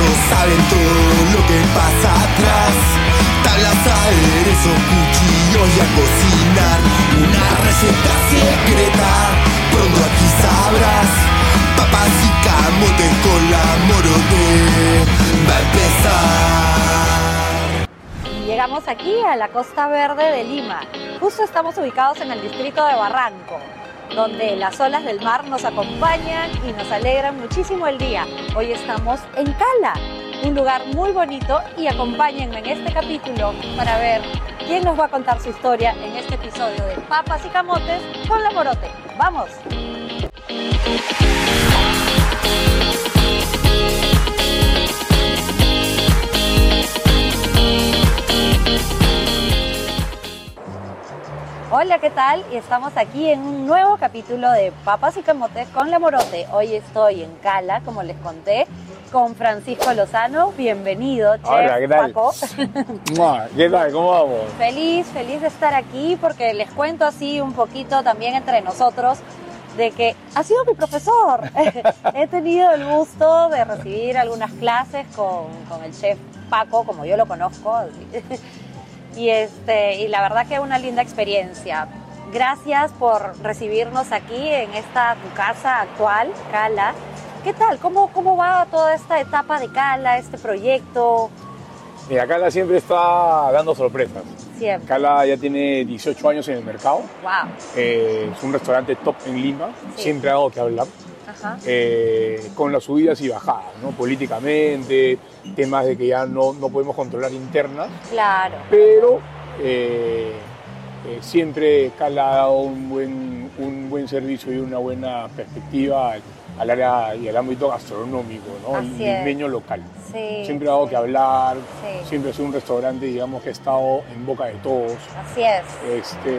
Ellos saben todo lo que pasa atrás. Tablas, aderezos, cuchillos y a cocinar. Una receta secreta, pronto aquí sabrás. Papas y camotes con la morote. Va a empezar. Llegamos aquí a la Costa Verde de Lima. Justo estamos ubicados en el distrito de Barranco, donde las olas del mar nos acompañan y nos alegran muchísimo el día. Hoy estamos en Cala, un lugar muy bonito y acompáñenme en este capítulo para ver quién nos va a contar su historia en este episodio de Papas y Camotes con la Morote. ¡Vamos! Hola, ¿qué tal? Y estamos aquí en un nuevo capítulo de Papas y Camotes con la Morote. Hoy estoy en Cala, como les conté, con Francisco Lozano. Bienvenido, chef Hola, ¿qué tal? Paco. ¿Qué tal? ¿Cómo vamos? Feliz, feliz de estar aquí porque les cuento así un poquito también entre nosotros de que ha sido mi profesor. He tenido el gusto de recibir algunas clases con, con el chef Paco, como yo lo conozco. Y, este, y la verdad que es una linda experiencia. Gracias por recibirnos aquí en esta tu casa actual, Cala. ¿Qué tal? ¿Cómo, ¿Cómo va toda esta etapa de Cala, este proyecto? Mira, Cala siempre está dando sorpresas. Siempre. Cala ya tiene 18 años en el mercado. Wow. Eh, es un restaurante top en Lima. Sí. Siempre ha dado que hablar. Eh, con las subidas y bajadas, ¿no? Políticamente, temas de que ya no, no podemos controlar internas. Claro. Pero eh, eh, siempre Cala ha dado un buen, un buen servicio y una buena perspectiva al, al área y al ámbito gastronómico, ¿no? Así es. limeño local. Sí. Siempre ha dado que hablar, Sí. siempre ha sido un restaurante, digamos, que ha estado en boca de todos. Así es. Este,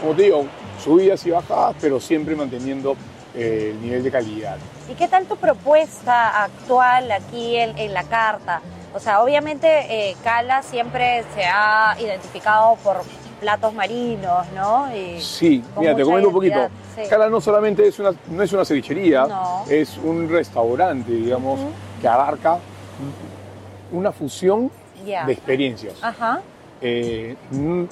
como te digo, subidas y bajadas, pero siempre manteniendo eh, el nivel de calidad. ¿Y qué tal tu propuesta actual aquí en, en la carta? O sea, obviamente eh, Cala siempre se ha identificado por platos marinos, ¿no? Y Sí, mira, te comento un poquito. sí. Cala no solamente es una, no es una cevichería, No. es un restaurante, digamos, que abarca una fusión de experiencias. Ajá, Eh,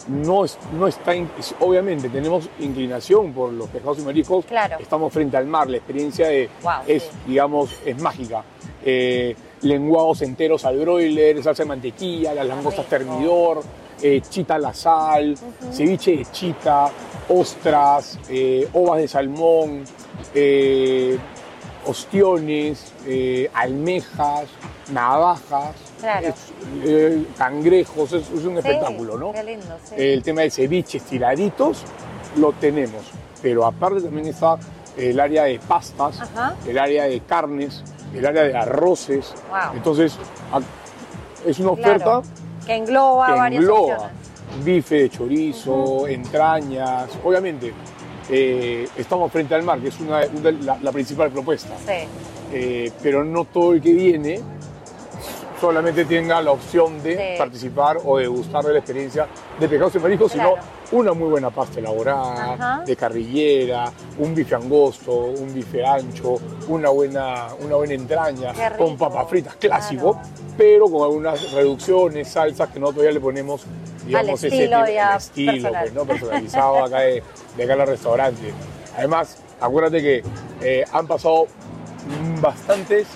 no, es- no está, obviamente tenemos inclinación por los pescados y mariscos, Claro. estamos frente al mar, la experiencia de, Wow, es, sí. digamos, es mágica. Eh, lenguados enteros al broiler, salsa de mantequilla, las langostas termidor, eh, chita a la sal, ceviche de chita, ostras, ovas de salmón, ostiones, almejas, navajas, Claro. es- eh, cangrejos, es, es un Sí, espectáculo, ¿no? Qué lindo, sí. El tema de ceviches tiraditos lo tenemos, pero aparte también está el área de pastas, Ajá. el área de carnes, el área de arroces. Wow. Entonces, a- es una oferta Claro, que engloba que varias engloba opciones. bife de chorizo, entrañas. Obviamente, eh, estamos frente al mar, que es una, una- la, la principal propuesta. Sí, Eh, pero no todo el que viene solamente tenga la opción de Sí. participar o degustar de la experiencia de pescados y mariscos, Claro. sino una muy buena pasta elaborada, Ajá. de carrillera, un bife angosto, un bife ancho, una buena, una buena entraña, con papas fritas, clásico, Claro. pero con algunas reducciones, salsas que nosotros ya le ponemos, digamos, ese estilo ya el estilo, personal. pues, ¿no? personalizado acá de, de acá al restaurante. Además, acuérdate que eh, han pasado bastantes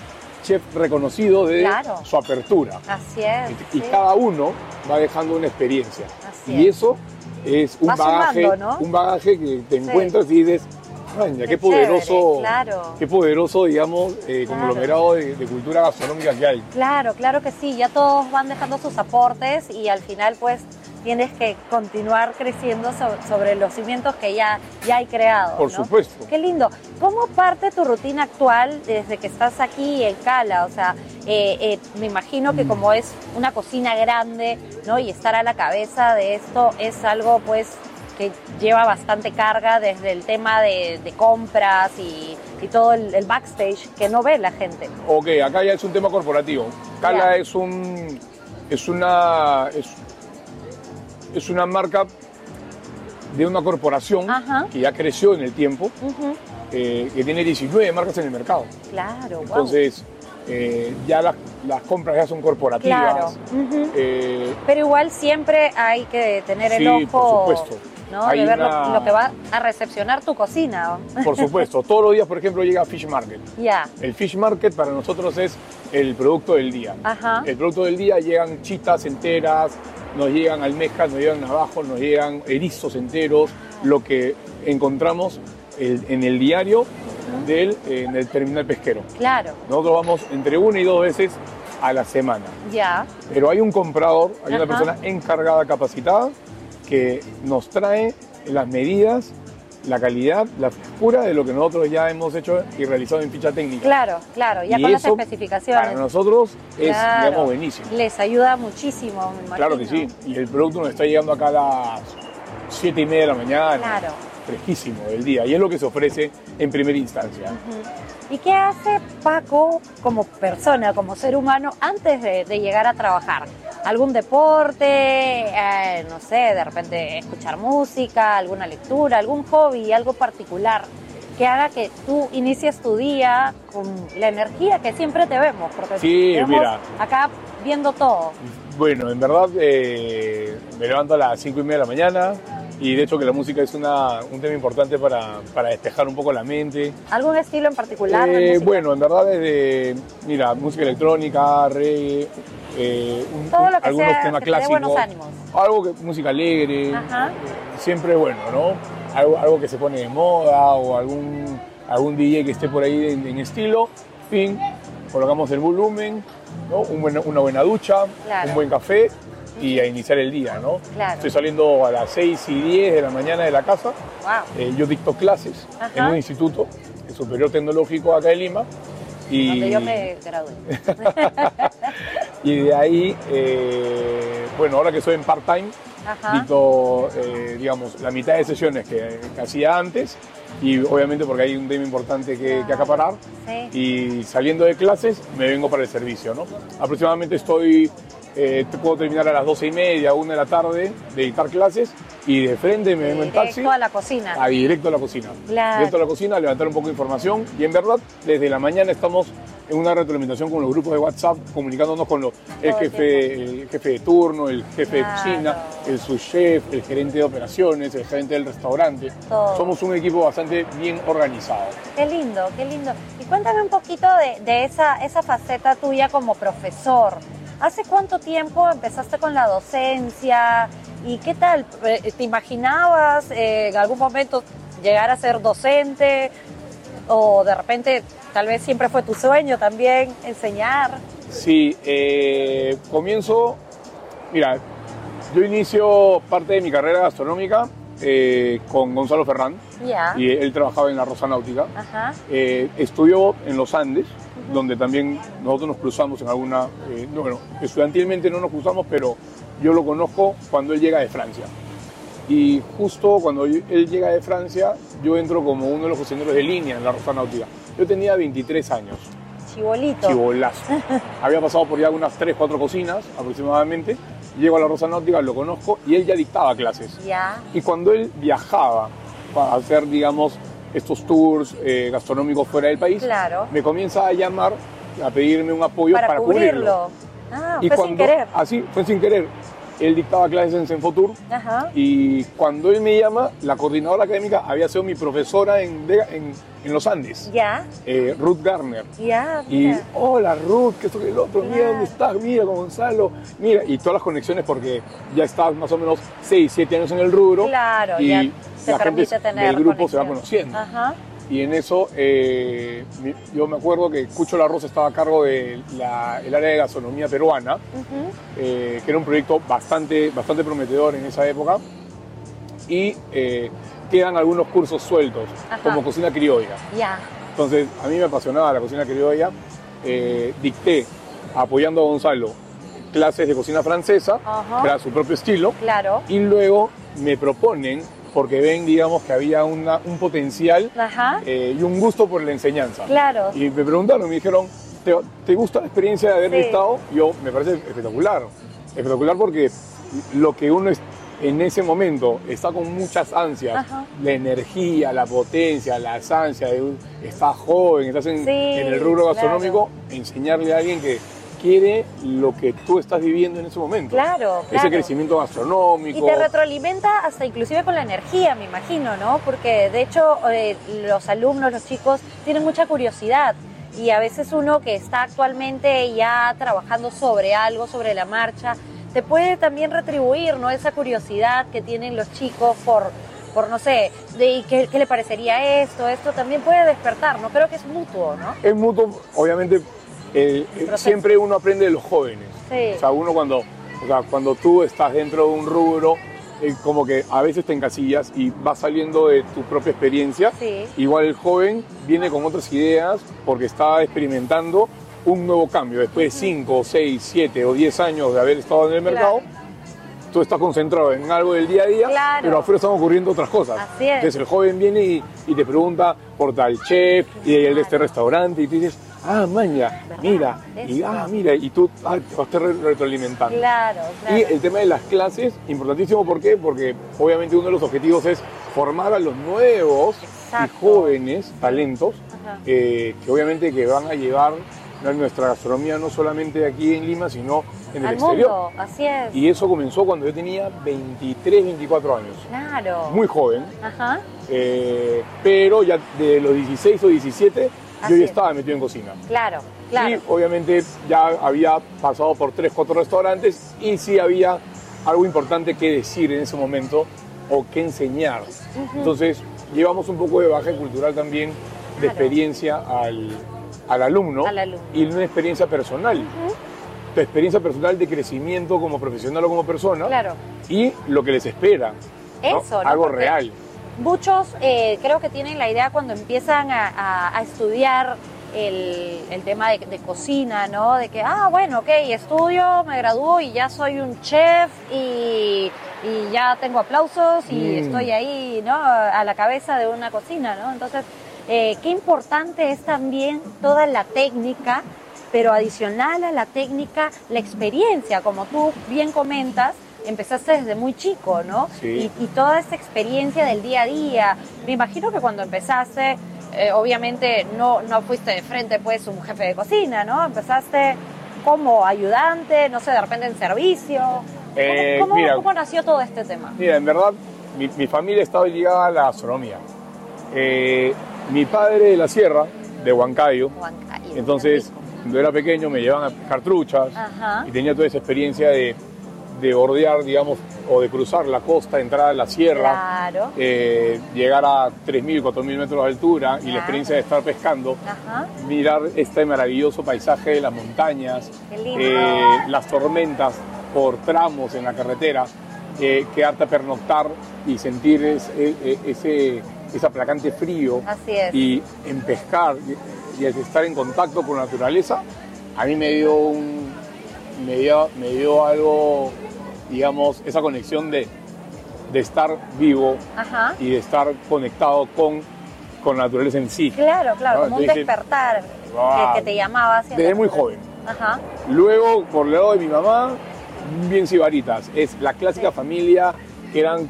chefs reconocidos de Claro. su apertura. así es. Y, y sí. cada uno va dejando una experiencia. Así y es. eso es un Va bagaje, sumando, ¿no? un bagaje que te encuentras y dices, "Maña, Qué qué, poderoso, chévere, claro. qué poderoso, digamos, eh, Claro. conglomerado de, de cultura gastronómica que hay. Claro, claro que sí, ya todos van dejando sus aportes y al final pues tienes que continuar creciendo so- sobre los cimientos que ya, ya hay creados. Por ¿no? supuesto. Qué lindo. ¿Cómo parte tu rutina actual desde que estás aquí en Cala? O sea, eh, eh, me imagino Mm. que como es una cocina grande, ¿no? Y estar a la cabeza de esto es algo pues que lleva bastante carga desde el tema de, de compras y, y todo el, el backstage que no ve la gente. Ok, acá ya es un tema corporativo. Cala es un es una es, es una marca de una corporación Ajá. que ya creció en el tiempo, eh, que tiene 19 marcas en el mercado. Claro, wow. Entonces, eh, ya las, las compras ya son corporativas. Claro. Eh, Pero igual siempre hay que tener el ojo. por supuesto. ¿no? De ver lo- una- lo, que va a recepcionar tu cocina. por supuesto, todos los días, por ejemplo, llega Fish Market. Ya. El Fish Market para nosotros es el producto del día. Ajá. El producto del día llegan chitas enteras, nos llegan almejas, nos llegan navajos, nos llegan erizos enteros, lo que encontramos en el diario del, eh, en el terminal pesquero. Claro. Nosotros vamos entre una y dos veces a la semana. Ya. Pero hay un comprador, hay una persona encargada, capacitada, que nos trae las medidas, la calidad, la frescura de lo que nosotros ya hemos hecho y realizado en ficha técnica. Claro, claro. Ya Y con las eso, especificaciones. Para nosotros es, Claro. digamos, buenísimo. Les ayuda muchísimo, me. Claro que sí. Y el producto nos está llegando acá a las 7 y media de la mañana. Claro. Fresquísimo del día. Y es lo que se ofrece en primera instancia. ¿Y qué hace Paco como persona, como ser humano, antes de, de llegar a trabajar? ¿Algún deporte? eh, no sé, de repente escuchar música, alguna lectura, algún hobby, algo particular que haga que tú inicies tu día con la energía que siempre te vemos? Porque Sí, te vemos mira. acá viendo todo. Bueno, en verdad eh, me levanto a las 5 y media de la mañana. Y de hecho que la música es una, un tema importante para, para despejar un poco la mente. ¿Algún estilo en particular? Eh, bueno, en verdad desde, mira, música electrónica, reggae, eh, un- Todo lo que algunos sea temas que clásicos. buenos ánimos. Algo que, música alegre, Ajá. siempre bueno, ¿no? Algo, algo que se pone de moda o algún, algún DJ que esté por ahí en, en estilo, fin, colocamos el volumen, ¿no? Un buen- una buena ducha, Claro. un buen café y a iniciar el día, ¿no? Claro. Estoy saliendo a las 6 y 10 de la mañana de la casa, Wow. eh, yo dicto clases Ajá. en un instituto superior tecnológico acá en Lima. Y, Donde yo me gradué. y de ahí, eh, bueno, ahora que soy en part-time, dicto, eh, digamos, la mitad de sesiones que, que hacía antes y obviamente porque hay un tema importante que, que acaparar. Sí. Y saliendo de clases me vengo para el servicio, ¿no? Aproximadamente estoy, eh, puedo terminar a las 12 y media, una de la tarde de dictar clases y de frente me vengo en taxi Directo a la cocina. a directo a la cocina. Claro. Directo a la cocina, levantar un poco de información. Y en verdad, desde la mañana estamos en una retroalimentación con los grupos de WhatsApp, comunicándonos con los- el, jefe, el jefe de turno, el jefe Claro. de cocina, el subchef, el gerente de operaciones, el gerente del restaurante. Todo. Somos un equipo bastante bien organizado. Qué lindo, qué lindo. Y cuéntame un poquito de, de esa, esa faceta tuya como profesor. ¿Hace cuánto tiempo empezaste con la docencia? ¿Y qué tal? Eh, ¿Te imaginabas eh, en algún momento llegar a ser docente? ¿O de repente tal vez siempre fue tu sueño también enseñar? Sí, eh, comienzo, mira, yo inicio parte de mi carrera gastronómica eh, con Gonzalo Ferrán Ya. y él trabajaba en la Rosa Náutica. Ajá. Eh, estudió en los Andes, donde también nosotros nos cruzamos en alguna, eh, no, bueno, estudiantilmente no nos cruzamos, pero yo lo conozco cuando él llega de Francia. Y justo cuando yo- él llega de Francia, yo entro como uno de los cocineros de línea en la Rosa Náutica. Yo tenía 23 años, Chibolito. chivolazo. Había pasado por ya unas 3, 4 cocinas aproximadamente. Llego a la Rosa Náutica, lo conozco y él ya dictaba clases. Ya. Y cuando él viajaba para hacer, digamos, estos tours eh, gastronómicos fuera del país, Claro. me comienza a llamar a pedirme un apoyo Para, para, cubrirlo. Ah, Y fue cuando, sin querer. Así, fue sin querer. Él dictaba clases en Senfotour Ajá. y cuando él me llama, la coordinadora académica había sido mi profesora en, Vega- en, en los Andes, Ya. eh, Ruth Garner. Ya. Y hola Ruth, que esto que el otro, mira dónde estás, mira con Gonzalo, mira, y todas las conexiones porque ya estás más o menos 6, 7 años en el rubro. Claro, y ya la permite gente tener del grupo se va conociendo. Ajá. Y en eso, eh, yo me acuerdo que Cucho La Rosa estaba a cargo del área de gastronomía peruana, Ujú. eh, que era un proyecto bastante, bastante prometedor en esa época. Y eh, quedan algunos cursos sueltos, Ajá. como cocina criolla. Ya. Entonces, a mí me apasionaba la cocina criolla. eh, dicté, apoyando a Gonzalo, clases de cocina francesa, que era su propio estilo. Claro. Y luego me proponen, porque ven, digamos, que había una- un potencial eh, y un gusto por la enseñanza. Claro. Y me preguntaron, me dijeron, ¿te, te gusta la experiencia de haber Sí. dictado? Yo, me parece espectacular. Espectacular porque lo que uno es- en ese momento está con muchas ansias, Ajá. la energía, la potencia, las ansias, de un- estás joven, estás en, Sí, en el rubro claro. gastronómico, enseñarle a alguien que quiere lo que tú estás viviendo en ese momento. Claro, Ese claro. crecimiento gastronómico. Y te retroalimenta hasta inclusive con la energía, me imagino, ¿no? Porque de hecho eh, los alumnos, los chicos, tienen mucha curiosidad y a veces uno que está actualmente ya trabajando sobre algo, sobre la marcha, te puede también retribuir, ¿no? Esa curiosidad que tienen los chicos por, por no sé, de qué, qué le parecería esto, esto también puede despertar, ¿no? Creo que es mutuo, ¿no? Es mutuo, obviamente, siempre uno aprende de los jóvenes. Sí. O sea, uno cuando, o sea, cuando tú estás dentro de un rubro, eh, como que a veces te encasillas y vas saliendo de tu propia experiencia. Sí. Igual el joven viene con otras ideas porque está experimentando un nuevo cambio. Después de 5, 6, 7 o 10 años de haber estado en el mercado, tú estás concentrado en algo del día a día, Claro. pero afuera están ocurriendo otras cosas. Así es. Entonces el joven viene y, y te pregunta por tal chef y el de este restaurante y tú dices, ah, maña, mira, y Eso. ah, mira, y tú ah, te vas re- retroalimentando. Claro, claro. Y el tema de las clases, importantísimo, ¿por qué? Porque obviamente uno de los objetivos es formar a los nuevos Exacto. y jóvenes talentos eh, que obviamente que van a llevar a nuestra gastronomía no solamente aquí en Lima, sino en el Al exterior. mundo, así es. Y eso comenzó cuando yo tenía 23, 24 años. Claro. Muy joven, Ajá. eh, pero ya de los 16 o 17 Así yo ya es. estaba metido en cocina. Claro, claro. Y obviamente ya había pasado por 3, 4 restaurantes y sí había algo importante que decir en ese momento o que enseñar. Entonces llevamos un poco de bagaje cultural también, de Claro. experiencia al, al alumno, Al alumno. y una experiencia personal. Tu experiencia personal de crecimiento como profesional o como persona Claro. y lo que les espera. ¿no? Eso, ¿no? Algo Porque real. Muchos eh, creo que tienen la idea cuando empiezan a, a- a estudiar el, el tema de, de cocina, ¿no? De que, ah, bueno, ok, estudio, me gradúo y ya soy un chef y, y ya tengo aplausos y Mm. estoy ahí, ¿no? A la cabeza de una cocina, ¿no? Entonces, eh, qué importante es también toda la técnica, pero adicional a la técnica, la experiencia, como tú bien comentas, empezaste desde muy chico, ¿no? Sí. Y, y toda esa experiencia del día a día. Me imagino que cuando empezaste, eh, obviamente no, no fuiste de frente pues un jefe de cocina, ¿no? Empezaste como ayudante, no sé, de repente en servicio. ¿Cómo, Eh, cómo- mira. cómo nació todo este tema? Mira, en verdad, mi, mi familia estaba ligada a la gastronomía. Eh, mi padre de la sierra, de Huancayo, Huancayo, entonces cuando era pequeño me llevaban a pescar truchas Ajá. y tenía toda esa experiencia de, de bordear, digamos, o de cruzar la costa, entrar a la sierra, Claro. eh, llegar a 3.000, 4.000 metros de altura y la experiencia de estar pescando, Ajá. mirar este maravilloso paisaje de las montañas, eh, las tormentas por tramos en la carretera, eh, quedarte a pernoctar y sentir es- e- ese, ese aplacante frío Así es. y en pescar y, y estar en contacto con la naturaleza, a mí me dio, un, me dio, me dio algo, digamos, esa conexión de, de estar vivo Ajá. y de estar conectado con, con la naturaleza en sí. Claro, claro, No, como un despertar wow. que, que te llamaba hacia Desde muy joven. Ajá. Luego, por el lado de mi mamá, bien sibaritas. Es la clásica Sí. familia que eran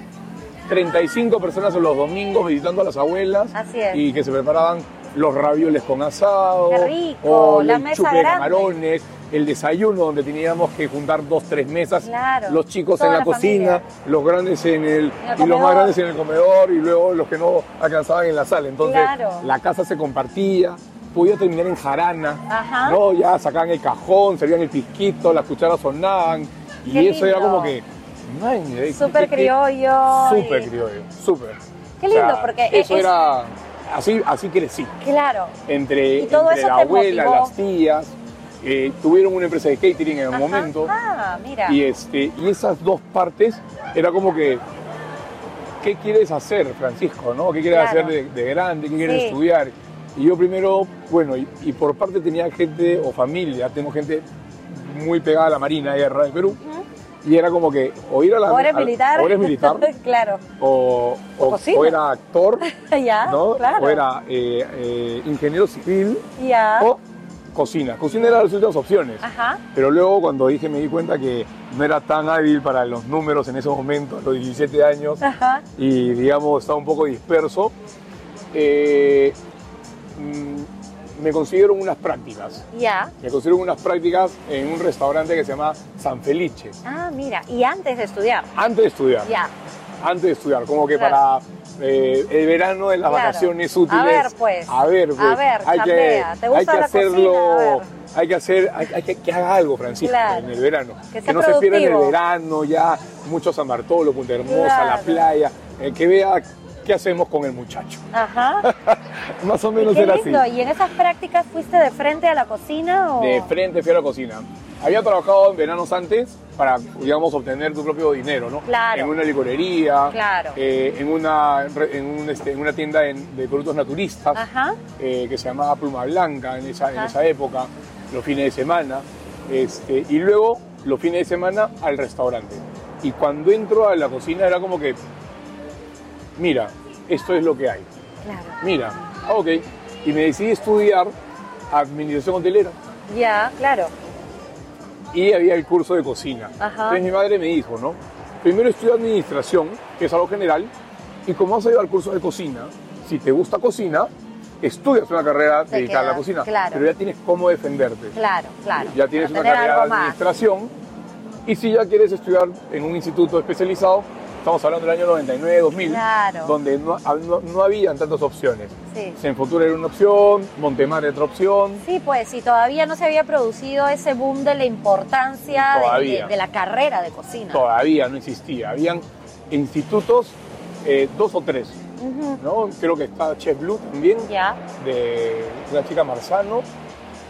35 personas los domingos visitando a las abuelas Así es. y que se preparaban los ravioles con asado, Qué rico, o la mesa chupe de grande. camarones, el desayuno donde teníamos que juntar dos, tres mesas, Claro, los chicos en la, la cocina, los grandes en el, el y los más grandes en el comedor y luego los que no alcanzaban en la sala. Entonces Claro. la casa se compartía, podía terminar en jarana, Ajá. ¿no? Ya sacaban el cajón, servían el pisquito, las cucharas sonaban y Qué eso era como que, man, Súper criollo. Súper criollo, súper. Qué lindo, porque eso es- era así, así crecí Claro. entre, Y todo entre eso la abuela, motivó. las tías, eh, tuvieron una empresa de catering en Ajá. momento Ah, mira. y este y esas dos partes era como que ¿qué quieres hacer, Francisco? ¿no? ¿Qué quieres Claro. hacer de, de grande? ¿Qué quieres Sí. estudiar? Y yo primero, bueno, y, y por parte tenía gente o familia, tengo gente muy pegada a la Marina de Guerra del Perú, y era como que o ir a la O eres a- militar. o eres militar, claro. o, o- era actor, ya, ¿no? claro. o era eh, eh, ingeniero civil, Ya. o cocina. Cocina era las últimas opciones. Ajá. Pero luego cuando dije me di cuenta que no era tan hábil para los números en ese momento, a los 17 años, Ajá. y digamos estaba un poco disperso, eh, mm, me consiguieron unas prácticas. Ya. Me consiguieron unas prácticas en un restaurante que se llama San Felice, Ah, mira. Y antes de estudiar. antes de estudiar. Ya. Antes de estudiar, como que Claro. para eh, el verano de las Claro. vacaciones útiles. A ver, pues. A ver, pues. A ver, hay que, chambea. ¿Te gusta hay que la hacerlo. cocina? A ver. Hay que hacer, hay, hay que, que haga algo, Francisco, Claro. en el verano. Que no se pierda en el verano, ya mucho San Bartolo, Punta Hermosa, la playa. eh, que vea qué hacemos con el muchacho. Ajá. Más o Y menos qué era lindo. así. ¿Y en esas prácticas fuiste de frente a la cocina o...? De frente fui a la cocina. Había trabajado en veranos antes para, digamos, obtener tu propio dinero, ¿no? Claro. En una licorería, Claro. eh, en, una, en, un, este, en una tienda en- de productos naturistas Ajá. eh, que se llamaba Pluma Blanca en esa, en esa época, los fines de semana. Este, y luego, los fines de semana, al restaurante. Y cuando entro a la cocina era como que, mira, esto es lo que hay. Claro. Mira, ah, ok. Y me decidí estudiar administración hotelera Ya, claro. y había el curso de cocina. Ajá. Entonces mi madre me dijo, ¿no? Primero estudia administración, que es algo general, y como vas a ir al curso de cocina, si te gusta cocina, estudias una carrera Te dedicada a la cocina, claro. pero ya tienes cómo defenderte. Claro, claro. Ya tienes una carrera de más. administración, y si ya quieres estudiar en un instituto especializado, estamos hablando del año 99, 2000, Claro. donde no, no, no habían tantas opciones. Sí. Senfutura era una opción, Montemar era otra opción, Sí, pues, y todavía no se había producido ese boom de la importancia de- Todavía. de, de la carrera de cocina. todavía no existía. Habían institutos, eh, dos o tres. ¿no? Creo que está Chef Blue también, Ya, de una chica Marzano,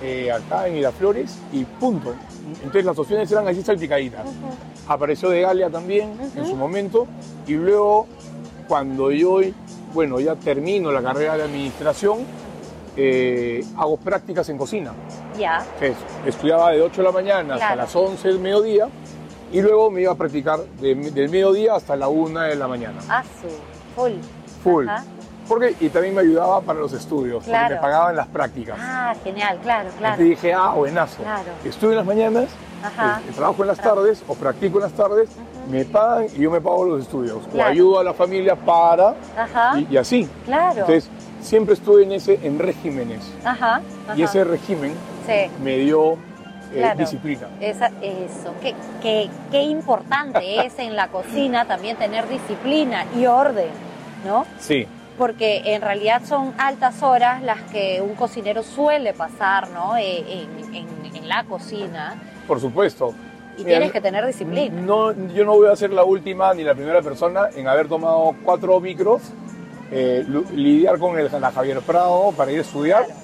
eh, acá en Miraflores, y punto. Entonces las opciones eran así salpicaditas. Apareció de Galia también en su momento, y luego cuando yo, bueno, ya termino la carrera de administración, eh, hago prácticas en cocina. ya. Entonces, estudiaba de 8 de la mañana hasta las 11 del mediodía y luego me iba a practicar de- del mediodía hasta la 1 de la mañana. Azu, full. Full. Ajá. Porque, y también me ayudaba para los estudios, Claro. porque me pagaban las prácticas. Ah, genial, claro, claro. Entonces dije, ah, buenazo. Claro. Estudio en las mañanas, Ajá. eh, trabajo en las tardes o practico en las tardes, me pagan y yo me pago los estudios. O ayudo a la familia para Ajá. y, y así. Claro. Entonces, siempre estuve en ese, en regímenes. Ajá. Y ese régimen Sí. me dio eh, Claro. disciplina. Esa- eso, qué, qué, qué importante es en la cocina también tener disciplina y orden, ¿no? Sí. Porque en realidad son altas horas las que un cocinero suele pasar, ¿no? Eh, en, en- en la cocina Por supuesto. y Mira, tienes que tener disciplina. No, yo no voy a ser la última ni la primera persona en haber tomado cuatro micros, eh, lidiar con el, la Javier Prado para ir a estudiar Claro.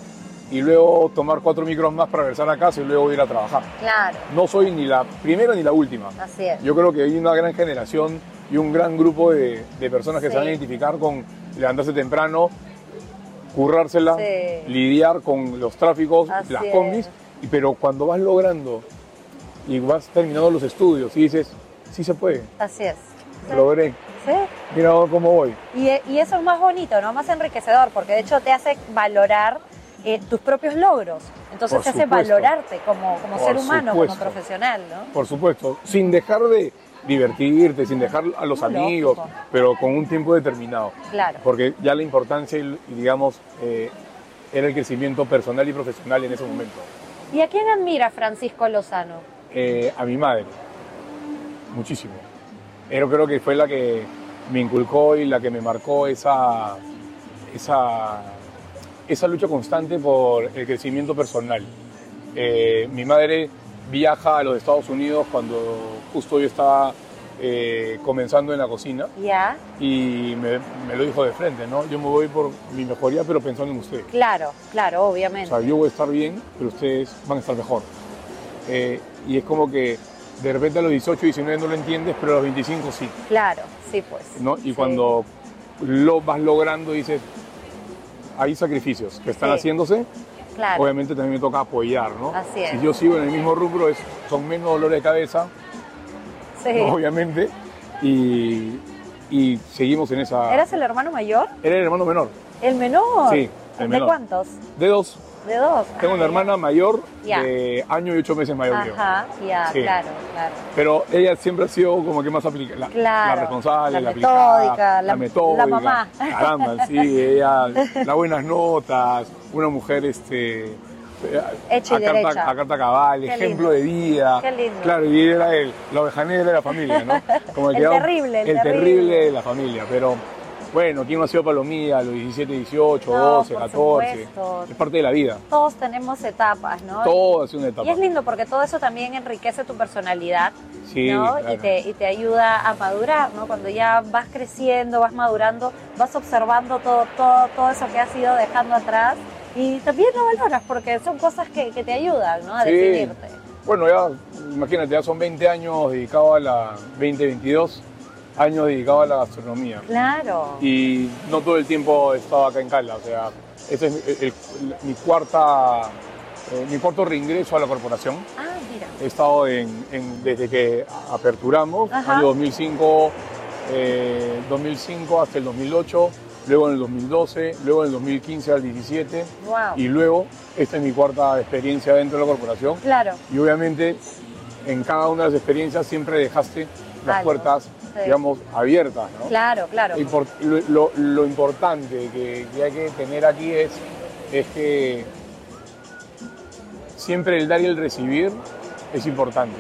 y luego tomar cuatro micros más para regresar a casa y luego ir a trabajar. Claro, No soy ni la primera ni la última. así es. Yo creo que hay una gran generación y un gran grupo de, de personas que Sí. se van a identificar con levantarse temprano, currársela, Sí. lidiar con los tráficos, Así las combis, y- pero cuando vas logrando y vas terminando los estudios y dices, sí se puede, Así es. Sí. logré, Sí. mira cómo voy. Y, y eso es más bonito, ¿no? Más enriquecedor, porque de hecho te hace valorar eh, tus propios logros. Entonces Por te hace valorarte como, como Por ser humano, supuesto. como profesional, ¿no? Por supuesto, sin dejar de divertirte, sin dejar a los amigos, lógico. pero con un tiempo determinado. Claro. Porque ya la importancia, digamos, eh, era el crecimiento personal y profesional en ese momento. ¿Y a quién admira Francisco Lozano? Eh, a mi madre, muchísimo. Pero creo que fue la que me inculcó y la que me marcó esa, esa, esa lucha constante por el crecimiento personal. Eh, mi madre viaja a los Estados Unidos cuando justo yo estaba eh, comenzando en la cocina Ya, y me, me lo dijo de frente, ¿no? Yo me voy por mi mejoría, pero pensando en ustedes. claro, claro, O obviamente. sea, yo voy a estar bien, pero ustedes van a estar mejor. Eh, y es como que de repente a los 18, 19 no lo entiendes, pero a los 25 sí. Claro, sí, pues. ¿no? Y Sí. cuando lo vas logrando, dices, hay sacrificios que están Sí. haciéndose, Claro, obviamente también me toca apoyar, ¿no? Así es. Si yo sigo en el mismo rubro, es, son menos dolores de cabeza, sí. obviamente, y, y seguimos en esa... ¿Eras el hermano mayor? Era el hermano menor, ¿El menor? sí. el ¿De menor. cuántos? De dos. De dos. Tengo Ah, una ya. hermana mayor de año y ocho meses mayor que yo. Ajá, ya, Sí. claro, claro. Pero ella siempre ha sido como que más aplicada. La, Claro, la responsable, la aplicada, metódica, la- metódica. la mamá. Caramba, sí, ella, las buenas notas, una mujer este, Hecha y a, derecha. carta, a carta cabal, Qué ejemplo lindo. de vida. Qué lindo. Claro, y era el, la oveja negra de la familia, ¿no? Como El terrible, el el terrible. terrible de la familia. Pero bueno, ¿quién no ha sido palomía a los 17, 18, No, 12, por 14? supuesto. Es parte de la vida. Todos tenemos etapas, ¿no? Todo es una etapa. Y es lindo porque todo eso también enriquece tu personalidad, Sí, ¿no? claro. Y, te, y te ayuda a madurar, ¿no? Cuando ya vas creciendo, vas madurando, vas observando todo, todo, todo eso que has ido dejando atrás y también lo valoras porque son cosas que, que te ayudan, ¿no? A Sí. definirte. Bueno, ya, imagínate, ya son 20 años dedicados a la 20, 22 años dedicados a la gastronomía. Claro. Y no todo el tiempo he estado acá en Cala, o sea, este es el- el- mi cuarta, eh, mi cuarto reingreso a la corporación. Ah, mira. He estado en, en- desde que aperturamos, Ajá. año 2005, eh, 2005 hasta el 2008, luego en el 2012, luego en el 2015 al 17 Wow. y luego esta es mi cuarta experiencia dentro de la corporación. Claro. Y obviamente en cada una de las experiencias siempre dejaste las Algo, puertas. Digamos, abiertas, ¿no? Claro, claro. Lo, lo- lo importante que, que hay que tener aquí es, es que siempre el dar y el recibir es importante.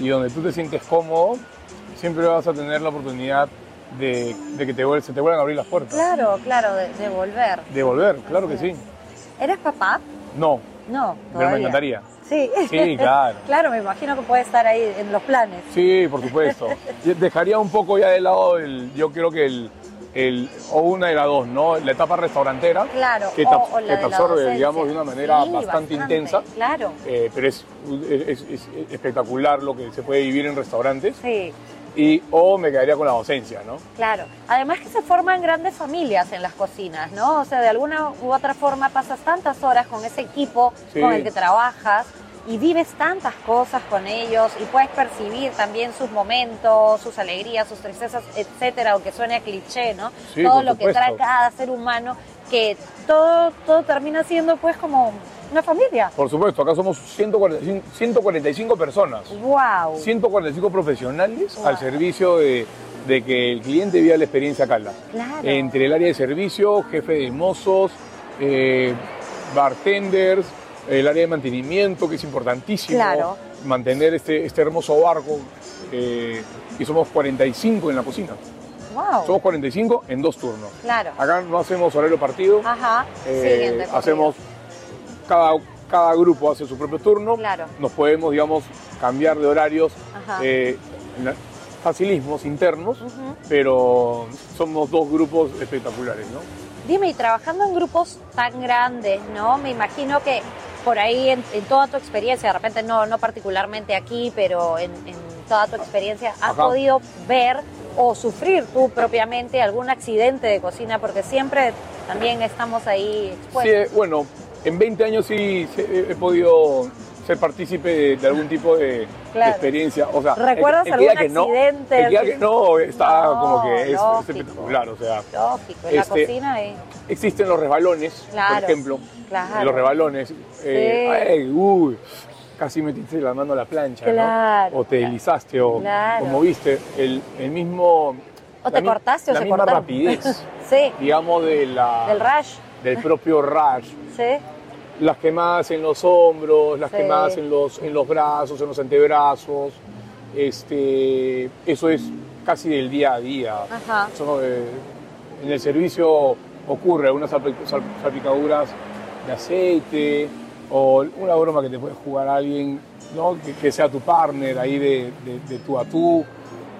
Y donde tú te sientes cómodo, siempre vas a tener la oportunidad de, de que te, se te vuelvan a abrir las puertas. Claro, claro, de, de volver. De volver, claro que sí. ¿Eres papá? No, No, pero me encantaría. Sí. Sí, claro. claro, me imagino que puede estar ahí en los planes. Sí, por supuesto. Dejaría un poco ya de lado el, yo creo que el, el, o una de las dos, ¿no? La etapa restaurantera, Claro, que te, o- que te absorbe, digamos, de una manera Sí, bastante, intensa. Claro, eh, pero es, es- es espectacular lo que se puede vivir en restaurantes. sí, Y, o me quedaría con la docencia, ¿no? claro. Además que se forman grandes familias en las cocinas, ¿no? O sea, de alguna u otra forma pasas tantas horas con ese equipo Sí. con el que trabajas y vives tantas cosas con ellos y puedes percibir también sus momentos, sus alegrías, sus tristezas, etcétera, aunque suene a cliché, ¿no? Sí, todo lo que trae cada ser humano, que todo, todo termina siendo pues como una familia. Por supuesto, acá somos 145, 145 personas. ¡Wow! 145 profesionales Wow. al servicio de, de que el cliente viva la experiencia Calda. Claro. Entre el área de servicio, jefe de mozos, eh, bartenders, el área de mantenimiento, que es importantísimo. Claro. Mantener este, este hermoso barco. eh, y somos 45 en la cocina. ¡Wow! Somos 45 en dos turnos. Claro. Acá no hacemos horario partido. Ajá. eh, hacemos cada, cada grupo hace su propio turno. Claro. Nos podemos, digamos, cambiar de horarios. Eh, facilismos internos, pero somos dos grupos espectaculares, ¿no? Dime, y trabajando en grupos tan grandes, ¿no? Me imagino que por ahí en, en toda tu experiencia, de repente no, no particularmente aquí, pero en, en toda tu experiencia, has Ajá. podido ver o sufrir tú propiamente algún accidente de cocina, porque siempre también estamos ahí Sí, expuestos. eh, bueno, en 20 años sí he, he podido ser partícipe de, de algún tipo de, experiencia. O sea, ¿Recuerdas el, el algún que no, accidente? el diga que no está No, como que es, espectacular. O sea, Lógico, en la Este, cocina existen los resbalones, Claro, por ejemplo. claro. Los resbalones. eh, Sí. ay, uy, casi metiste la mano a la plancha, Claro, ¿no? O te deslizaste, o, o moviste el, el mismo... O te cortaste o la se misma cortaron. rapidez, Sí, digamos, de la, del rush. del propio rush. Sí, Las quemadas en los hombros, las Sí. quemadas en los, en los brazos, en los antebrazos. Este, eso es casi del día a día. Ajá. Eso, eh, en el servicio ocurre algunas salpi- sal- salpicaduras de aceite o una broma que te puede jugar alguien, ¿no? que, que sea tu partner ahí de, de, de tú a tú.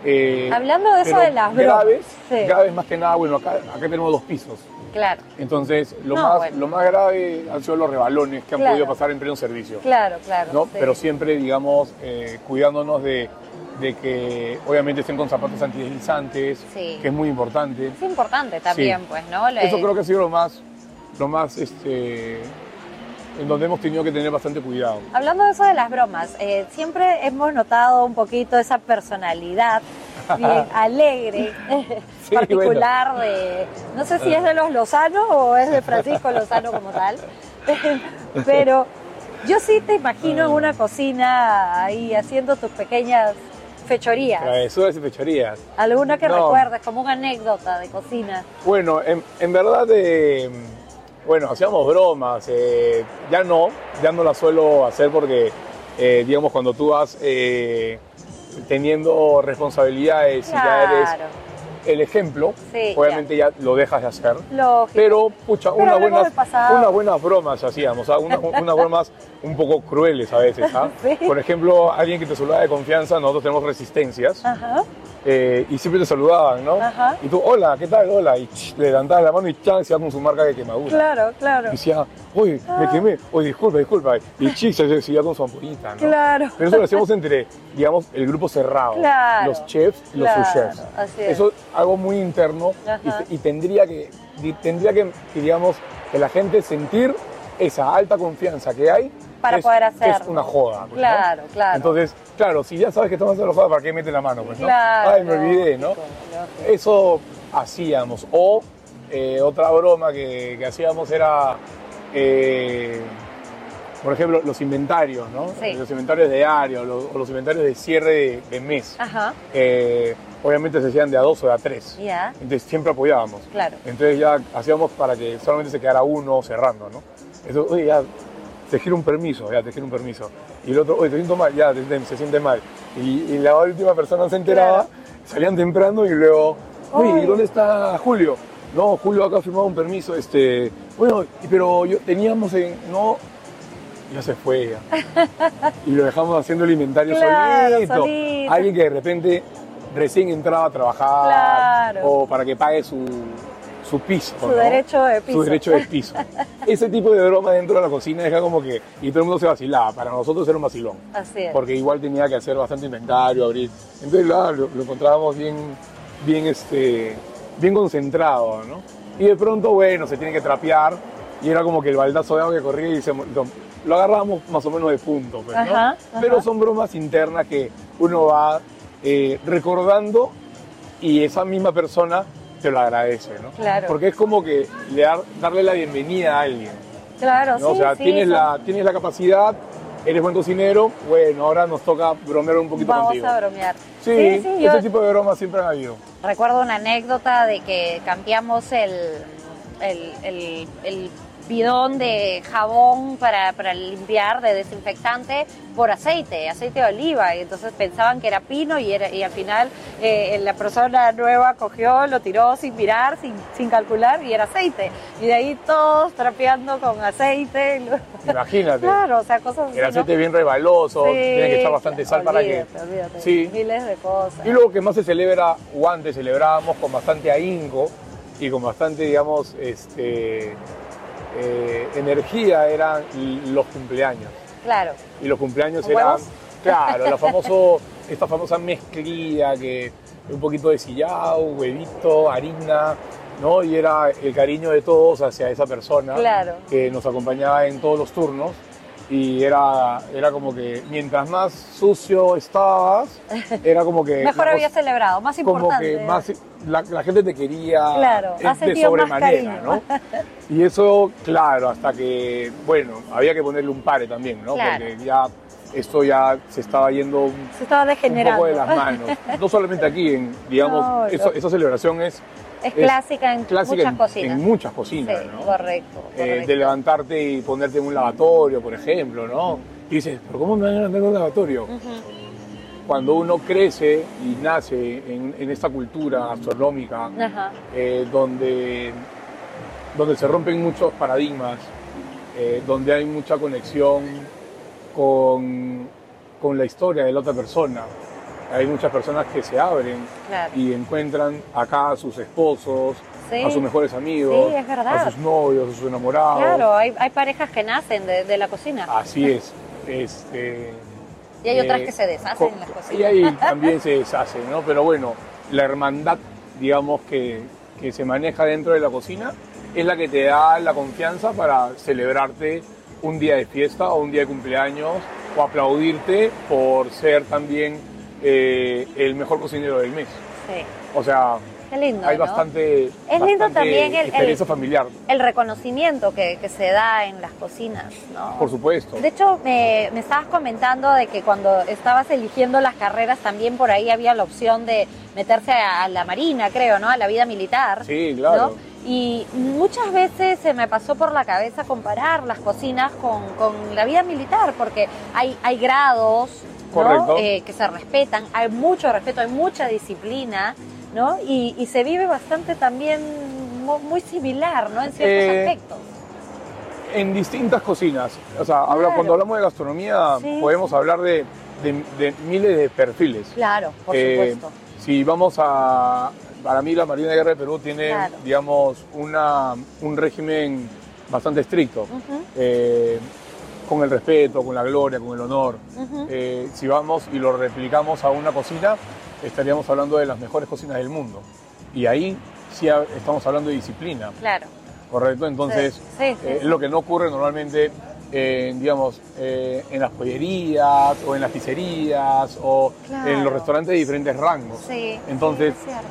Eh, Hablando de eso de las graves, sí. graves más que nada, bueno, acá, acá tenemos dos pisos. claro, Entonces, lo, No, más, bueno. lo más grave han sido los rebalones que han Claro. podido pasar en pleno servicio. claro, claro. ¿no? sí. Pero siempre, digamos, eh, cuidándonos de, de que obviamente estén con zapatos antideslizantes, Sí. que es muy importante. Es importante también, Sí. pues, ¿no? Le- Eso creo que ha sido lo más, lo más, este, en donde hemos tenido que tener bastante cuidado. Hablando de eso de las bromas, eh, siempre hemos notado un poquito esa personalidad bien alegre, Sí, particular de, no sé si es de los Lozano o es de Francisco Lozano como tal, pero yo sí te imagino en una cocina ahí haciendo tus pequeñas fechorías. Travesuras y fechorías. Alguna que No. recuerdes, como una anécdota de cocina. Bueno, en, en verdad, eh, bueno, hacíamos bromas. eh, ya no, ya no las suelo hacer porque, eh, digamos, cuando tú vas eh, teniendo responsabilidades y ya eres el ejemplo, Sí, obviamente ya. lo dejas de hacer. lógico. Pero, pucha, Pero unas buenas, unas buenas bromas hacíamos, ¿ah? Una- unas bromas un poco crueles a veces. ¿ah? Sí. Por ejemplo, alguien que te saludaba de confianza, nosotros tenemos resistencias. Ajá. Eh, y siempre te saludaban, ¿no? Ajá. Y tú, hola, ¿qué tal? Hola. Y ch, le levantabas la mano y chan, se iba con su marca de quemadura. Claro, claro. Y decía, oye, me quemé. Oye, disculpa, disculpa. Y chi, se, se iba con su ampollita, ¿no? Claro. Pero eso lo hacíamos entre, digamos, el grupo cerrado. Claro. Los chefs y los así es. Eso es algo muy interno y, tendría que, y tendría que, digamos, que la gente sentir esa alta confianza que hay Para es- poder hacerlo. Es una joda. ¿no? Claro, claro. Entonces, claro, si ya sabes que estamos haciendo la joda, ¿para qué metes la mano? Pues, ¿no? Claro, Ay, me olvidé, ¿no? lógico, lógico. Eso hacíamos. O eh, otra broma que, que hacíamos era, eh, por ejemplo, los inventarios, ¿no? Sí. Los inventarios de diario los, o los inventarios de cierre de, de mes. Ajá, Eh, obviamente se hacían de a dos o de a tres. ya, Entonces siempre apoyábamos. claro. Entonces ya hacíamos para que solamente se quedara uno cerrando, ¿no? Eso, oye, ya, te gira un permiso, ya, te gira un permiso. Y el otro, oye, te siento mal, ya, te- te- se siente mal. Y, y la última persona se enteraba, Claro. salían temprano y luego, oye. ¿y dónde está Julio? No, Julio acá ha firmado un permiso, este, bueno, pero yo teníamos en, no, ya se fue ya. Y lo dejamos haciendo el inventario Claro, solito. solito. Alguien que de repente recién entraba a trabajar Claro. o para que pague su, su piso. Su ¿no? derecho de piso. Su derecho de piso. Ese tipo de broma dentro de la cocina deja como que, y todo el mundo se vacilaba. Para nosotros era un vacilón. Así es. Porque igual tenía que hacer bastante inventario, abrir. Entonces, claro, lo, lo encontrábamos bien, bien, este, bien concentrado, ¿no? Y de pronto, bueno, se tiene que trapear y era como que el baldazo de agua que corría y se, lo agarrábamos más o menos de punto, pues, ¿no? Ajá, ajá. Pero son bromas internas que uno va eh, recordando y esa misma persona te lo agradece, ¿no? Claro. Porque es como que le dar- darle la bienvenida a alguien. Claro, ¿no? sí, o sea, sí, tienes, la, tienes la capacidad, eres buen cocinero, bueno, ahora nos toca bromear un poquito Vamos contigo. a bromear. Sí, sí, yo ese tipo de bromas siempre han habido. recuerdo una anécdota de que cambiamos el, el, el- el bidón de jabón para, para limpiar de desinfectante por aceite, aceite de oliva. Y entonces pensaban que era pino y, era, y al final eh, la persona nueva cogió, lo tiró sin mirar, sin, sin calcular y era aceite. Y de ahí todos trapeando con aceite. Imagínate. claro, o sea, cosas así. El ¿no? aceite bien rebaloso, Sí, tiene que echar bastante sal para que... olvídate, olvídate. Sí. Miles de cosas. Y luego que más se celebra, o antes celebrábamos con bastante ahínco y con bastante, digamos, este, eh, energía eran los cumpleaños. Claro. Y los cumpleaños ¿Con eran, huevos? claro, la famoso, esta famosa mezclilla que un poquito de sillao, huevito, harina, ¿no? Y era el cariño de todos hacia esa persona Claro. que nos acompañaba en todos los turnos. Y era, era como que mientras más sucio estabas, era como que... Mejor había cosa- celebrado, más como importante. que más la, la gente te quería Claro, de sobremanera. ¿no? Y eso, claro, hasta que, bueno, había que ponerle un pare también, ¿no? Claro. Porque ya esto ya se estaba yendo un, Se estaba un degenerando. poco de las manos. No solamente aquí, en, digamos, No, eso- esa celebración es, Es clásica en clásica muchas en, cocinas. en muchas cocinas, sí, ¿no? correcto. Eh, correcto. de levantarte y ponerte en un lavatorio, por ejemplo, ¿no? Y dices, ¿pero cómo me van a levantar en un lavatorio? Ujú. Cuando uno crece y nace en, en esta cultura astronómica, eh, donde, donde se rompen muchos paradigmas, eh, donde hay mucha conexión con, con la historia de la otra persona. Hay muchas personas que se abren Claro. y encuentran acá a sus esposos, Sí. a sus mejores amigos, Sí, a sus novios, a sus enamorados. Claro, hay, hay parejas que nacen de, de la cocina. Así es. Este, Y hay otras eh, que se deshacen en las Y cocinas. ahí también se deshacen, ¿no? Pero bueno, la hermandad, digamos, que, que se maneja dentro de la cocina es la que te da la confianza para celebrarte un día de fiesta o un día de cumpleaños o aplaudirte por ser también eh, el mejor cocinero del mes. Sí. O sea, Qué lindo. hay ¿no? bastante, Es lindo también el- el- familiar, El reconocimiento que, que se da en las cocinas, ¿no? por supuesto. De hecho, me, me estabas comentando de que cuando estabas eligiendo las carreras también por ahí había la opción de meterse a, la marina, creo, ¿no? A la vida militar. Sí, claro. ¿no? Y muchas veces se me pasó por la cabeza comparar las cocinas con, con la vida militar, porque hay, hay grados ¿no? Eh, que se respetan, hay mucho respeto, hay mucha disciplina, ¿no? Y, y se vive bastante también mu- muy similar, ¿no? En ciertos Eh, aspectos. En distintas cocinas. O sea, habla- cuando hablamos de gastronomía, Sí. podemos hablar de, de- de miles de perfiles. Claro, por Eh, supuesto. Si vamos a. Para mí, la Marina de Guerra de Perú tiene, Claro. digamos, una, un régimen bastante estricto. Eh, con el respeto, con la gloria, con el honor. Eh, si vamos y lo replicamos a una cocina, estaríamos hablando de las mejores cocinas del mundo. Y ahí sí estamos hablando de disciplina, Claro. ¿correcto? Entonces, Sí, sí, sí, eh, lo que no ocurre normalmente en, digamos, eh, en las pollerías o en las pizzerías o Claro. en los restaurantes de diferentes rangos. Sí, Entonces, sí, es cierto.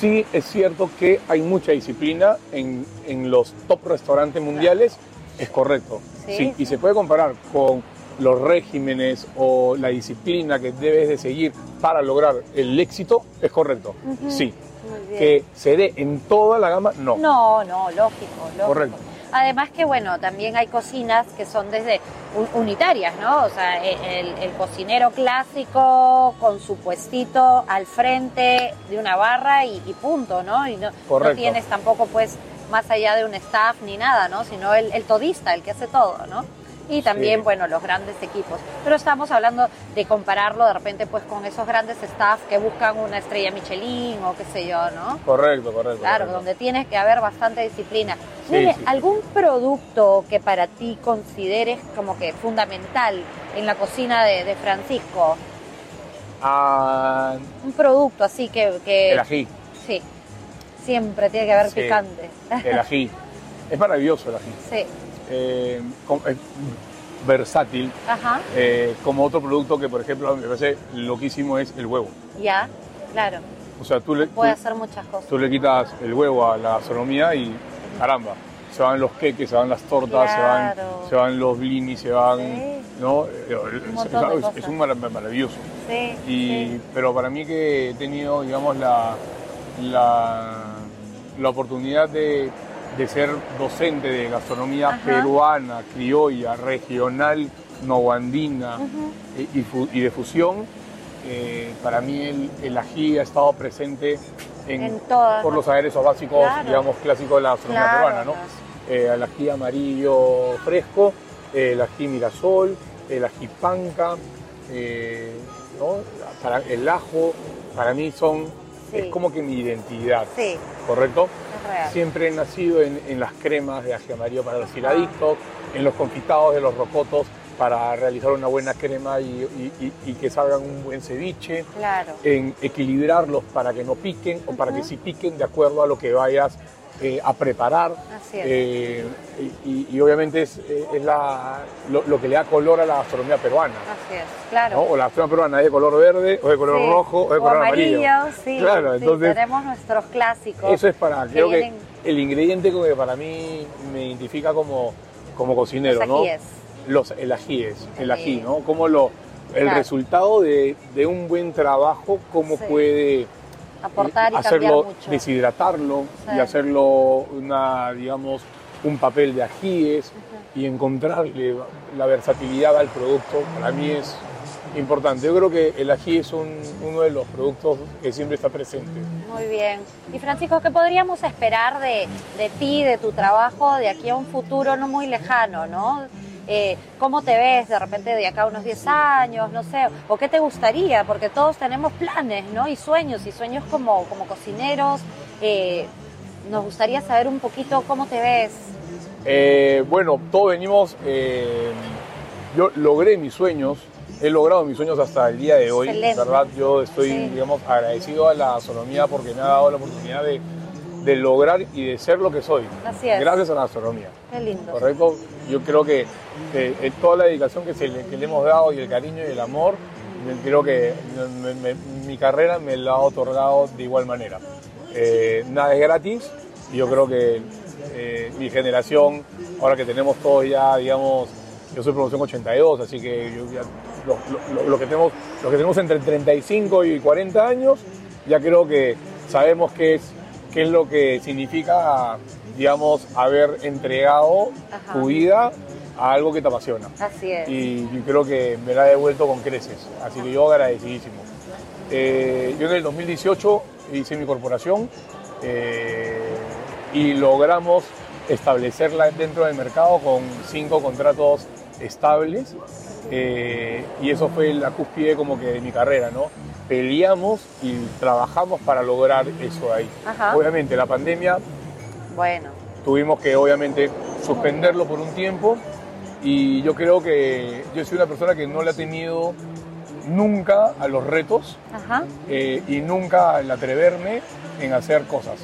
Sí, es cierto que hay mucha disciplina en, en los top restaurantes mundiales, es correcto. Sí. Y se puede comparar con los regímenes o la disciplina que debes de seguir para lograr el éxito, es correcto. Sí. Muy bien. Que se dé en toda la gama, no. No, no, lógico, lógico. Correcto. Además que, bueno, también hay cocinas que son desde un- unitarias, ¿no? O sea, e- el, el cocinero clásico con su puestito al frente de una barra y, y punto, ¿no? Y no, no tienes tampoco, pues, más allá de un staff ni nada, ¿no? Sino el, el todista, el que hace todo, ¿no? Y también, Sí. bueno, los grandes equipos. Pero estamos hablando de compararlo de repente, pues, con esos grandes staff que buscan una estrella Michelin o qué sé yo, ¿no? Correcto, correcto. Claro, correcto. donde tienes que haber bastante disciplina. Sí, sí. ¿algún producto que para ti consideres como que fundamental en la cocina de, de Francisco? Ah, Un producto así que... que- el ají, Sí, siempre tiene que haber Sí. picante. el ají. Es maravilloso el ají. sí, Eh, es versátil, ajá, eh, como otro producto que, por ejemplo, me parece loquísimo es el huevo. ya, claro. O sea, tú le, Puede tú- hacer muchas cosas. tú le quitas el huevo a la gastronomía y caramba, se van los queques, se van las tortas, se, van, se van los blinis, se van, Sí. ¿no? Es, un marav- maravilloso. Sí, Y, sí. Pero para mí que he tenido, digamos, la, la, la oportunidad de, de ser docente de gastronomía Ajá. peruana, criolla, regional, novoandina Ujú. y, y fu- y de fusión, eh, para mí el, el ají ha estado presente en, En todas por los aderezos básicos, Claro. digamos, clásicos de la gastronomía Claro, peruana, ¿no? Eh, el ají amarillo fresco, el ají mirasol, el ají panca, eh, ¿no? Para el ajo, para mí son, Sí. es como que mi identidad, Sí, ¿correcto? es real. Siempre he nacido en, en las cremas de ají amarillo para los hiladictos, en los confitados de los rocotos para realizar una buena crema y, y- y- y que salgan un buen ceviche, Claro. en equilibrarlos para que no piquen o para que sí piquen de acuerdo a lo que vayas eh, a preparar. Así es. Eh, y, obviamente es, eh, es la, lo, lo que le da color a la gastronomía peruana. Así es, claro. ¿no? O la gastronomía peruana es de color verde, o de color Sí. rojo, o de color amarillo. sí. Claro, sí, entonces tenemos nuestros clásicos. eso es para, que creo vienen- que el ingrediente que para mí me identifica como, como cocinero, Los ¿no? ajíes. Los, el ají es, el Ají. ají, ¿no? Como lo, el Claro. resultado de, de un buen trabajo, cómo puede aportar y hacerlo, mucho. deshidratarlo Sí. y hacerlo una, digamos, un papel de ajíes y encontrarle la versatilidad al producto, para mí es importante. Yo creo que el ají es un- uno de los productos que siempre está presente. Muy bien. Y Francisco, ¿qué podríamos esperar de, de ti, de tu trabajo, de aquí a un futuro no muy lejano, ¿no? Eh, ¿Cómo te ves de repente de acá a unos 10 años, no sé? ¿O qué te gustaría? Porque todos tenemos planes, ¿no? Y sueños, y sueños como, como cocineros. Eh, nos gustaría saber un poquito cómo te ves. Eh, bueno, todos venimos, yo logré mis sueños, he logrado mis sueños hasta el día de hoy, Excelente. ¿verdad? Yo estoy, Sí. digamos, agradecido a la gastronomía porque me ha dado la oportunidad de, de lograr y de ser lo que soy. Así es. Gracias a la gastronomía. Qué lindo. ¿correcto? Yo creo que toda la dedicación que, le, que hemos dado y el cariño y el amor creo que mi carrera me la ha otorgado de igual manera. Eh, nada es gratis y yo creo que eh, mi generación, ahora que tenemos todos ya, digamos, yo soy promoción 82, así que yo que tenemos, los que tenemos entre 35 y 40 años, ya creo que sabemos qué es, qué es lo que significa, digamos, haber entregado Ajá. tu vida a algo que te apasiona Así es. y yo creo que me la he devuelto con creces, así que yo agradecidísimo. Eh, yo en el 2018 hice mi corporación eh, y logramos establecerla dentro del mercado con cinco contratos estables eh, y eso fue la cúspide como que de mi carrera, ¿no? Peleamos y trabajamos para lograr eso ahí. Ajá. Obviamente la pandemia Bueno, tuvimos que obviamente suspenderlo por un tiempo y yo creo que yo soy una persona que no le ha tenido nunca a los retos ajá. eh, y nunca al atreverme en hacer cosas.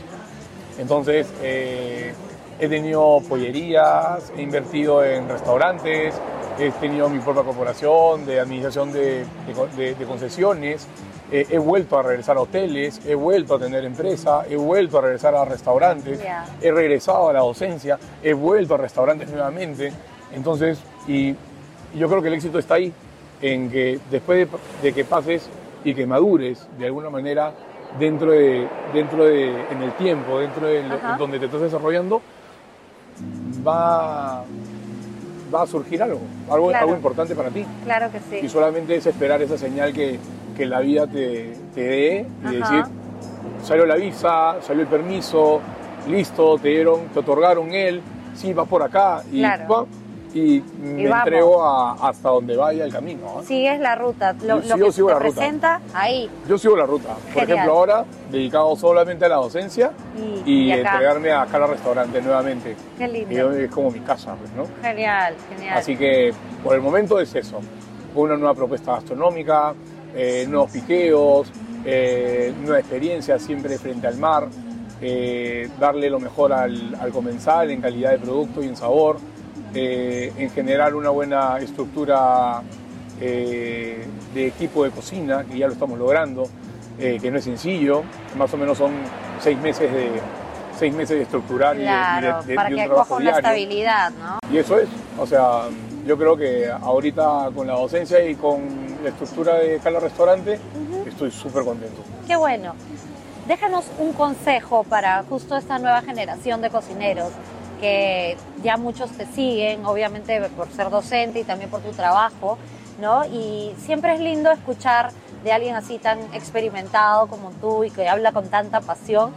Entonces eh, he tenido pollerías, he invertido en restaurantes, he tenido mi propia corporación de administración de, de co- de- de concesiones, eh, he vuelto a regresar a hoteles, he vuelto a tener empresa, he vuelto a regresar a restaurantes, he regresado a la docencia, he vuelto a restaurantes nuevamente. Entonces, y, yo creo que el éxito está ahí, en que después de, que pases y que madures de alguna manera dentro de, dentro de, en el tiempo, dentro de lo- donde te estás desarrollando, va, va a surgir algo, algo, Claro. algo importante para ti. Claro que Y sí. solamente es esperar esa señal que, que la vida te, te dé y Ajá. decir, salió la visa, salió el permiso, listo, te dieron, te otorgaron él, sí, vas por acá y, Claro. Y me entrego a- hasta donde vaya el camino. ¿ah? Sigues la ruta. Lo, Yo lo que sigo te la ruta. presenta, ahí. Yo sigo la ruta. Por Genial. ejemplo, ahora dedicado solamente a la docencia Y, y, y acá. entregarme a Cala Restaurante nuevamente. Qué Y lindo. es como mi casa, pues, ¿no? Genial, genial. Así que por el momento es eso. Una nueva propuesta gastronómica, eh, nuevos piqueos, eh, nueva experiencia siempre frente al mar, eh, darle lo mejor al, al comensal en calidad de producto y en sabor, eh, en generar una buena estructura eh, de equipo de cocina, que ya lo estamos logrando, eh, que no es sencillo, más o menos son seis meses de, seis meses de estructurar y de- de- para un que trabajo coja una diario. estabilidad, ¿no? Y eso es, o sea, yo creo que ahorita con la docencia y con la estructura de Cala Restaurante estoy súper contento. Qué bueno. Déjanos un consejo para justo esta nueva generación de cocineros que ya muchos te siguen, obviamente por ser docente y también por tu trabajo, ¿no? Y siempre es lindo escuchar de alguien así tan experimentado como tú y que habla con tanta pasión,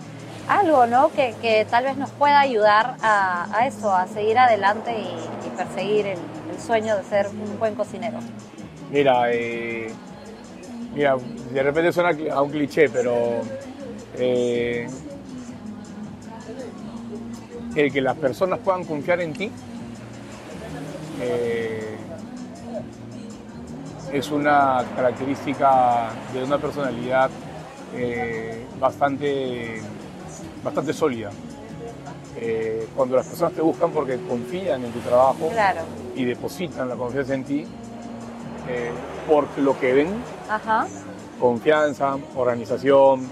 algo, ¿no? Que, que tal vez nos pueda ayudar a, a eso, a seguir adelante y, y perseguir el, el sueño de ser un buen cocinero. Mira, eh, mira, de repente suena a un cliché, pero eh, el que las personas puedan confiar en ti eh, es una característica de una personalidad eh, bastante, bastante sólida. Eh, cuando las personas te buscan porque confían en tu trabajo Claro. y depositan la confianza en ti por lo que ven, Ajá. confianza, organización,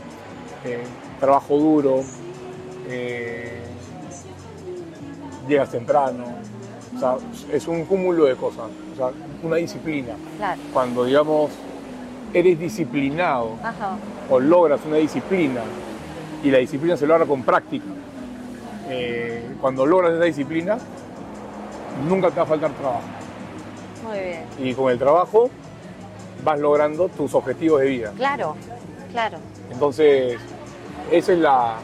trabajo duro, eh, llegas temprano, o sea, es un cúmulo de cosas, o sea, una disciplina. Claro. Cuando, digamos, eres disciplinado Ajá. o logras una disciplina y la disciplina se logra con práctica, eh, cuando logras esa disciplina, nunca te va a faltar trabajo. Muy bien. Y con el trabajo vas logrando tus objetivos de vida. Claro, claro. Entonces, esa es la,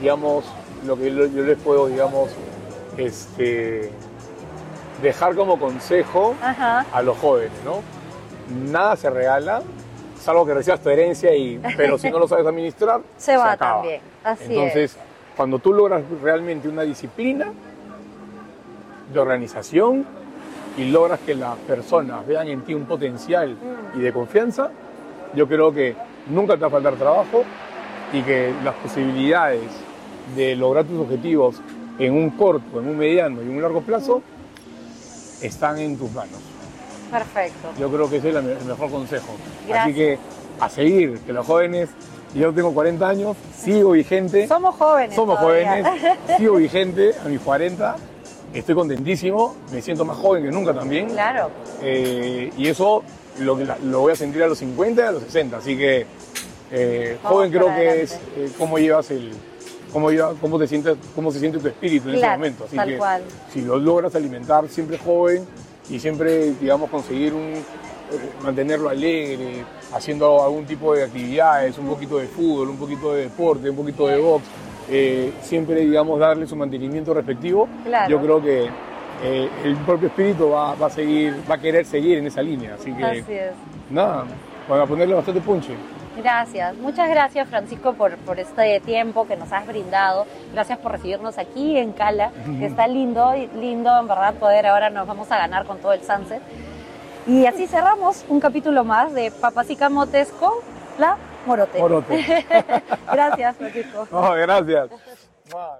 digamos, lo que yo yo les puedo, digamos, este, dejar como consejo Ajá. a los jóvenes, ¿no? Nada se regala, salvo que recibas tu herencia, y, pero si no lo sabes administrar, Se va acaba. también. Así Entonces, cuando tú logras realmente una disciplina de organización y logras que las personas vean en ti un potencial Mm. y de confianza, yo creo que nunca te va a faltar trabajo y que las posibilidades de lograr tus objetivos en un corto, en un mediano y en un largo plazo están en tus manos. Perfecto. Yo creo que ese es el mejor consejo. Gracias. Así que a seguir, que los jóvenes, yo tengo 40 años, sigo vigente. Somos jóvenes. Somos todavía. jóvenes, sigo vigente a mis 40, estoy contentísimo, me siento más joven que nunca también. Claro. Eh, y eso lo, voy a sentir a los 50 y a los 60, así que eh, joven creo que es eh, cómo llevas el... Cómo, te sientes, cómo se siente tu espíritu en ese Claro, momento. Así tal que cual. si lo logras alimentar siempre joven y siempre, digamos, conseguir un, eh, mantenerlo alegre, haciendo algún tipo de actividades, un poquito de fútbol, un poquito de deporte, un poquito de box, eh, siempre, digamos, darle su mantenimiento respectivo, Claro. yo creo que eh, el propio espíritu va, va a seguir, va a querer seguir en esa línea. Así que, Así es. nada, van a ponerle bastante punche. Gracias, muchas gracias Francisco por, por este tiempo que nos has brindado. Gracias por recibirnos aquí en Cala, que está lindo, lindo en verdad poder ahora nos vamos a ganar con todo el sunset. Y así cerramos un capítulo más de Papas y Camotes con la Morote. Morote. gracias Francisco. No, gracias. Ah,